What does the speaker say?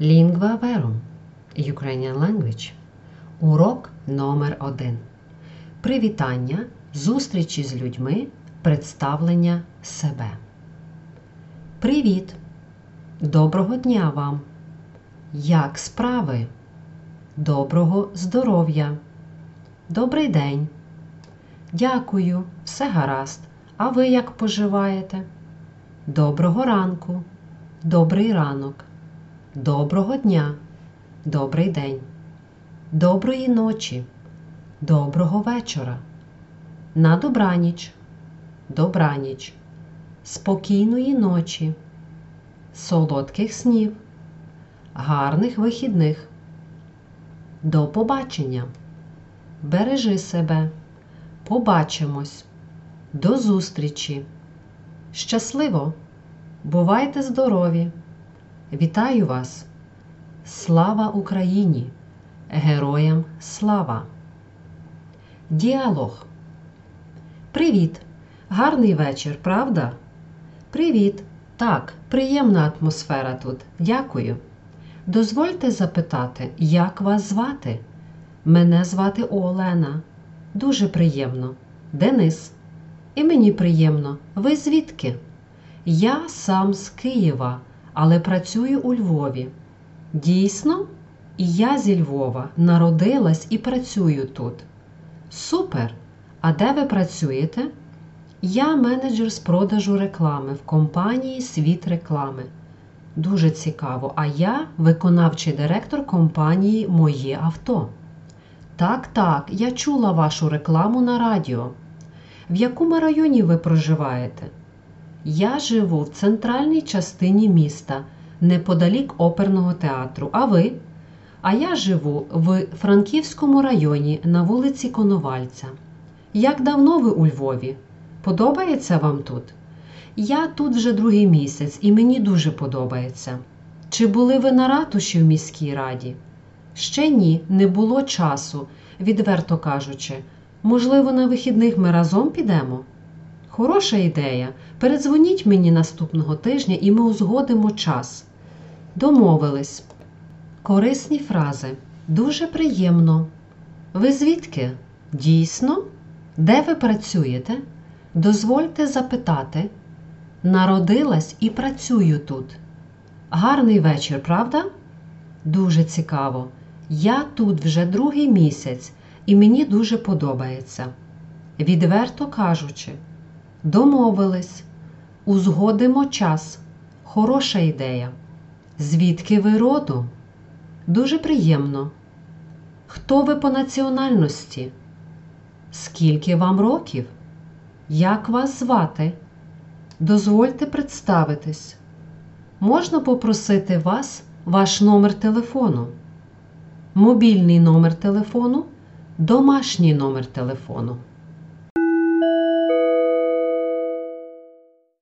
Lingua Verum Ukrainian Language. Урок номер 1 Привітання, зустрічі з людьми, представлення себе. Привіт! Доброго дня вам! Як справи? Доброго здоров'я! Добрий день! Дякую, все гаразд. А ви як поживаєте? Доброго ранку, добрий ранок, доброго дня, добрий день, доброї ночі, доброго вечора, на добраніч, добраніч, спокійної ночі, солодких снів, гарних вихідних. До побачення. Бережи себе. Побачимось. До зустрічі. Щасливо! Бувайте здорові! Вітаю вас! Слава Україні! Героям слава! Діалог. Привіт! Гарний вечір, правда? Привіт! Так, приємна атмосфера тут. Дякую. Дозвольте запитати, як вас звати? Мене звати Олена. Дуже приємно. Денис. І мені приємно. Ви звідки? Я сам з Києва, але працюю у Львові. Дійсно? І я зі Львова народилась і працюю тут. Супер! А де ви працюєте? Я менеджер з продажу реклами в компанії Світ реклами. Дуже цікаво. А я виконавчий директор компанії Моє авто. Так, так, я чула вашу рекламу на радіо. В якому районі ви проживаєте? Я живу в центральній частині міста, неподалік оперного театру. А ви? А я живу в Франківському районі на вулиці Коновальця. Як давно ви у Львові? Подобається вам тут? Я тут вже другий місяць і мені дуже подобається. Чи були ви на ратуші в міській раді? Ще ні, не було часу, відверто кажучи. Можливо, на вихідних ми разом підемо? Хороша ідея. Передзвоніть мені наступного тижня і ми узгодимо час. Домовились. Корисні фрази. Дуже приємно. Ви звідки? Дійсно? Де ви працюєте? Дозвольте запитати. Народилась і працюю тут. Гарний вечір, правда? Дуже цікаво. Я тут вже другий місяць і мені дуже подобається. Відверто кажучи, домовились, узгодимо час. Хороша ідея. Звідки ви роду? Дуже приємно. Хто ви по національності? Скільки вам років? Як вас звати? Дозвольте представитись. Можна попросити вас ваш номер телефону? Мобільний номер телефону, домашній номер телефону.